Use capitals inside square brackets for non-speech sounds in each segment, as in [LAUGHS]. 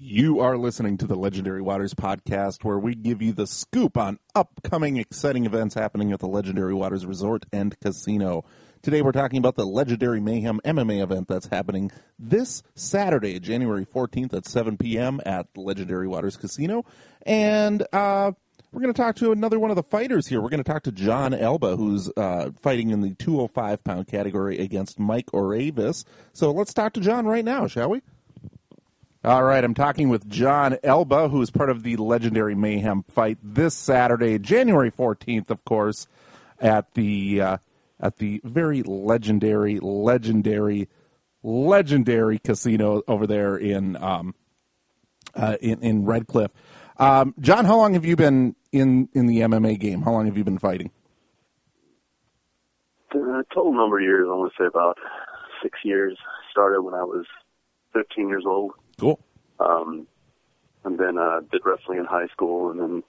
You are listening to the Legendary Waters podcast, where we give you the scoop on upcoming exciting events happening at the Legendary Waters Resort and Casino. Today, we're talking about the Legendary Mayhem MMA event that's happening this Saturday, January 14th at 7 p.m. at Legendary Waters Casino. And uh, we're going to talk to another one of the fighters here. We're going to talk to John Alba, who's uh, fighting in the 205 pound category against Mike Oravis. So let's talk to John right now, shall we? All right, I'm talking with John Alba, who is part of the legendary Mayhem fight this Saturday, January 14th, of course, at the uh, at the very legendary, legendary, legendary casino over there in um, uh, in, in Red Cliff. Um, John, how long have you been in in the MMA game? How long have you been fighting? The total number of years, I want to say about six years. Started when I was 15 years old. Cool. Um, and then uh, did wrestling in high school, and then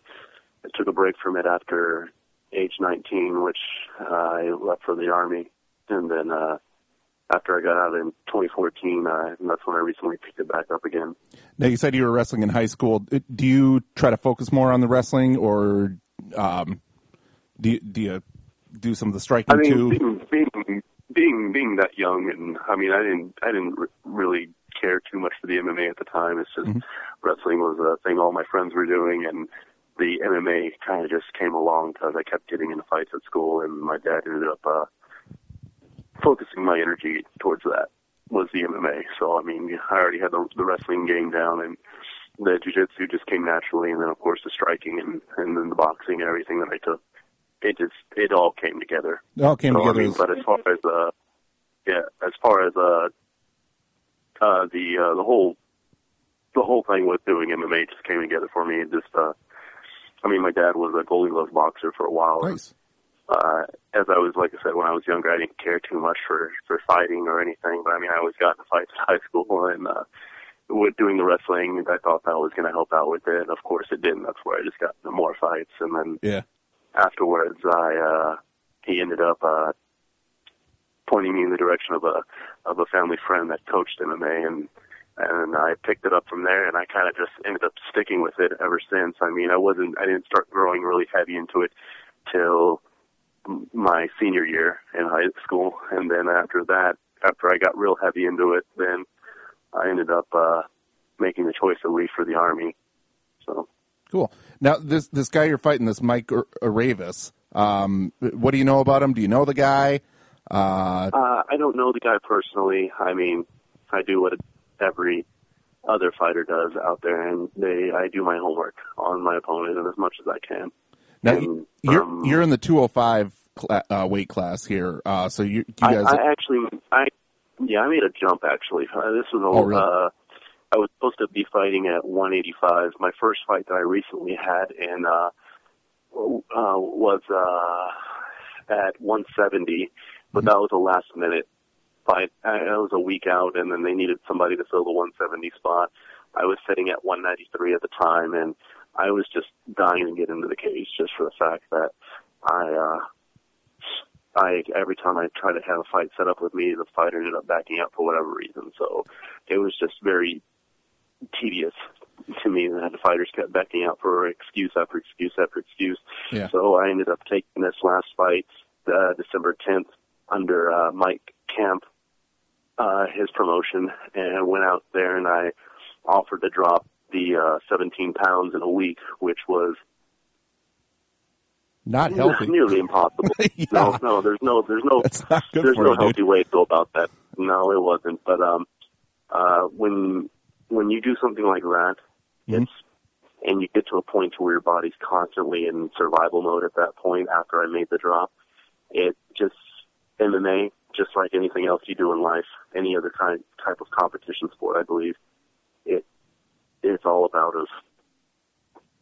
I took a break from it after age 19, which uh, I left for the army, and then uh, after I got out in 2014, uh, that's when I recently picked it back up again. Now you said you were wrestling in high school. Do you try to focus more on the wrestling, or um, do you, do you do some of the striking I mean, too? being, being being being that young, and I mean, I didn't I didn't really care too much for the MMA at the time. It's just Mhm. wrestling was a thing all my friends were doing, and the MMA kind of just came along because I kept getting into fights at school, and my dad ended up uh, focusing my energy towards that was the MMA. So I mean, I already had the, the wrestling game down, and the jiu-jitsu just came naturally, and then of course the striking and and then the boxing and everything that I took. It just it all came together. It all came So, together. I mean, but as far as uh, yeah, as far as uh, uh, the uh, the whole the whole thing with doing MMA just came together for me. It just uh, I mean, my dad was a Golden Glove boxer for a while. nice. Uh, as I was, like I said, when I was younger, I didn't care too much for for fighting or anything. But I mean, I always got into fights in [LAUGHS] high school, and uh, with doing the wrestling, I thought that was going to help out with it. And of course, it didn't. That's where I just got into more fights, and then Yeah. afterwards, I uh, he ended up uh, pointing me in the direction of a of a family friend that coached MMA, and and I picked it up from there, and I kind of just ended up sticking with it ever since. I mean, I wasn't I didn't start growing really heavy into it till my senior year in high school, and then after that, after I got real heavy into it, then I ended up uh, making the choice to leave for the army. So. Cool. Now this this guy you're fighting, this Mike Ar- Aravis. Um, what do you know about him? Do you know the guy? Uh, Uh, I don't know the guy personally. I mean, I do what every other fighter does out there, and they I do my homework on my opponent and as much as I can. now And, you're um, you're in the 205 cla- uh, weight class here. Uh, so you, you I, guys. I actually, I yeah, I made a jump actually. Uh, this was a, Oh, really? uh, I was supposed to be fighting at 185. My first fight that I recently had in uh, uh, was uh, at 170, but that was a last minute fight. I, it was a week out, and then they needed somebody to fill the 170 spot. I was sitting at 193 at the time, and I was just dying to get into the cage just for the fact that I. uh I every time I tried to have a fight set up with me, the fighter ended up backing out for whatever reason. So it was just very tedious to me that the fighters kept backing out for excuse after excuse after excuse. Yeah. So I ended up taking this last fight, uh, December 10th, under uh, Mike Camp, uh, his promotion, and went out there and I offered to drop the uh, 17 pounds in a week, which was not healthy. nearly impossible. [LAUGHS] Yeah. No, no, there's no, there's no, That's not good there's no you, dude. healthy way to go about that. No, it wasn't. But um, uh, when when you do something like that, Mhm. it's and you get to a point to where your body's constantly in survival mode at that point. After I made the drop, it just MMA, just like anything else you do in life, any other kind type of competition sport, I believe, it it's all about of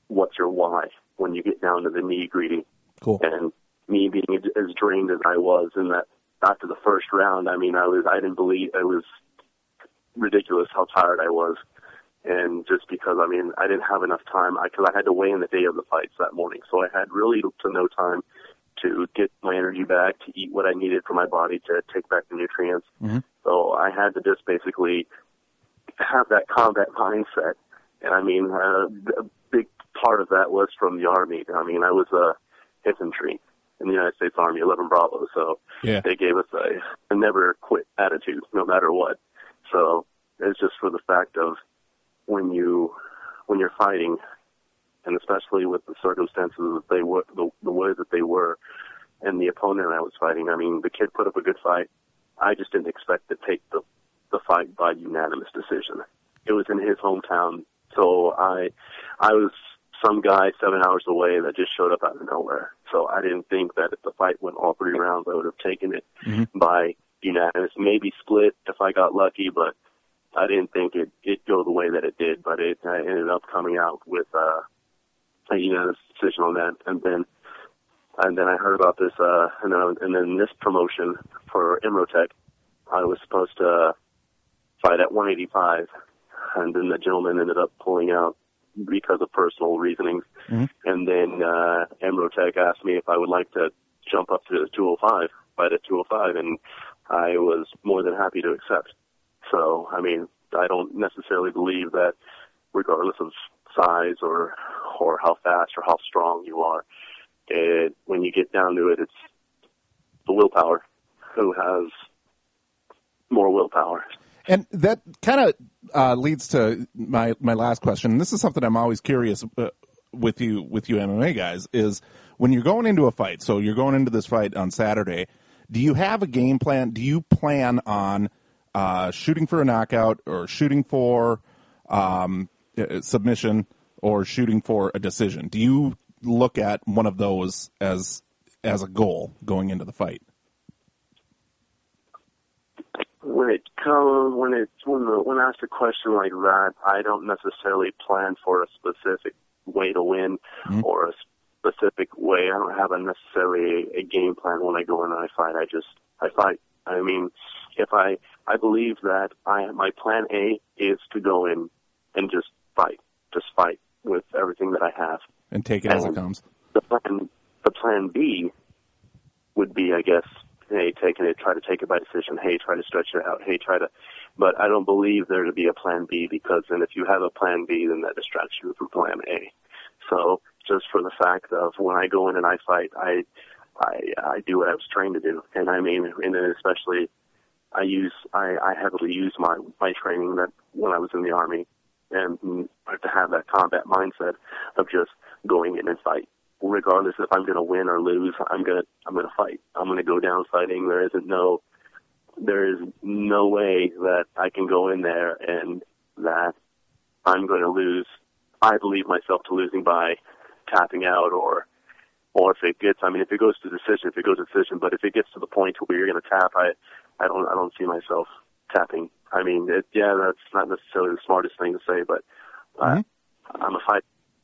what's your why when you get down to the nitty gritty Cool. and me being as- drained as I was in that after the first round, I mean, I was I didn't believe it was ridiculous how tired I was, and just because I mean I didn't have enough time, I because I had to weigh in the day of the fights that morning, so I had really to no time to get my energy back, to eat what I needed for my body to take back the nutrients. Mhm. So I had to just basically have that combat mindset and I mean, uh, a big part of that was from the army. I mean, I was a infantry in the United States Army, 11 Bravo, so Yeah. they gave us a, a never quit attitude, no matter what. So it's just for the fact of when you when you're fighting, and especially with the circumstances that they were, the, the way that they were, and the opponent I was fighting. I mean, the kid put up a good fight. I just didn't expect to take the the fight by unanimous decision. It was in his hometown, so I I was some guy seven hours away that just showed up out of nowhere. So I didn't think that if the fight went all three rounds, I would have taken it by unanimous, maybe split if I got lucky, but I didn't think it it go the way that it did. But it uh, ended up coming out with uh, a unanimous decision on that, and then and then I heard about this, uh, and then and then this promotion for Imrotech, I was supposed to fight at 185, and then the gentleman ended up pulling out because of personal reasonings. And then uh, Imrotech asked me if I would like to jump up to 205, fight at 205, and I was more than happy to accept. So, I mean, I don't necessarily believe that, regardless of size or or how fast or how strong you are, it, when you get down to it, it's the willpower who has more willpower. And that kind of uh, leads to my my last question. This is something I'm always curious uh, with you with you MMA guys is when you're going into a fight. So you're going into this fight on Saturday. Do you have a game plan? Do you plan on uh, shooting for a knockout or shooting for um, Uh, submission or shooting for a decision? Do you look at one of those as as a goal going into the fight? when it comes when it when the, when asked a question like that, I don't necessarily plan for a specific way to win mm-hmm. or a specific way. I don't have a necessarily a game plan when I go in and I fight. I just I fight. I mean, if I I believe that I my plan A is to go in and just fight, just fight with everything that I have. And take it as it comes. The plan the plan B would be, I guess, hey, taking it, try to take it by decision. Hey, try to stretch it out. Hey, try to. But I don't believe there to be a plan B because then if you have a plan B, then that distracts you from plan A. So just for the fact of when I go in and I fight, I I I do what I was trained to do, and I mean, and then especially I use I, I heavily use my my training that when I was in the army, and mm, to have that combat mindset of just going in and fight, regardless if I'm going to win or lose. I'm gonna I'm gonna fight. I'm gonna go down fighting. There isn't no there is no way that I can go in there and that I'm going to lose. I believe myself to losing by tapping out or or if it gets I mean if it goes to decision, if it goes to decision, but if it gets to the point where you're going to tap, I I don't I don't see myself tapping. I mean, it, yeah, that's not necessarily the smartest thing to say, but uh, I'm a fight.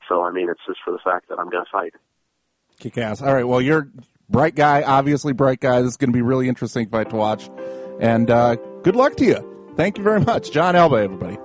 So I mean, it's just for the fact that I'm going to fight. Kick ass. All right. Well, you're bright guy, obviously bright guy. This is going to be a really interesting fight to watch. And uh, good luck to you. Thank you very much, John Alba, everybody.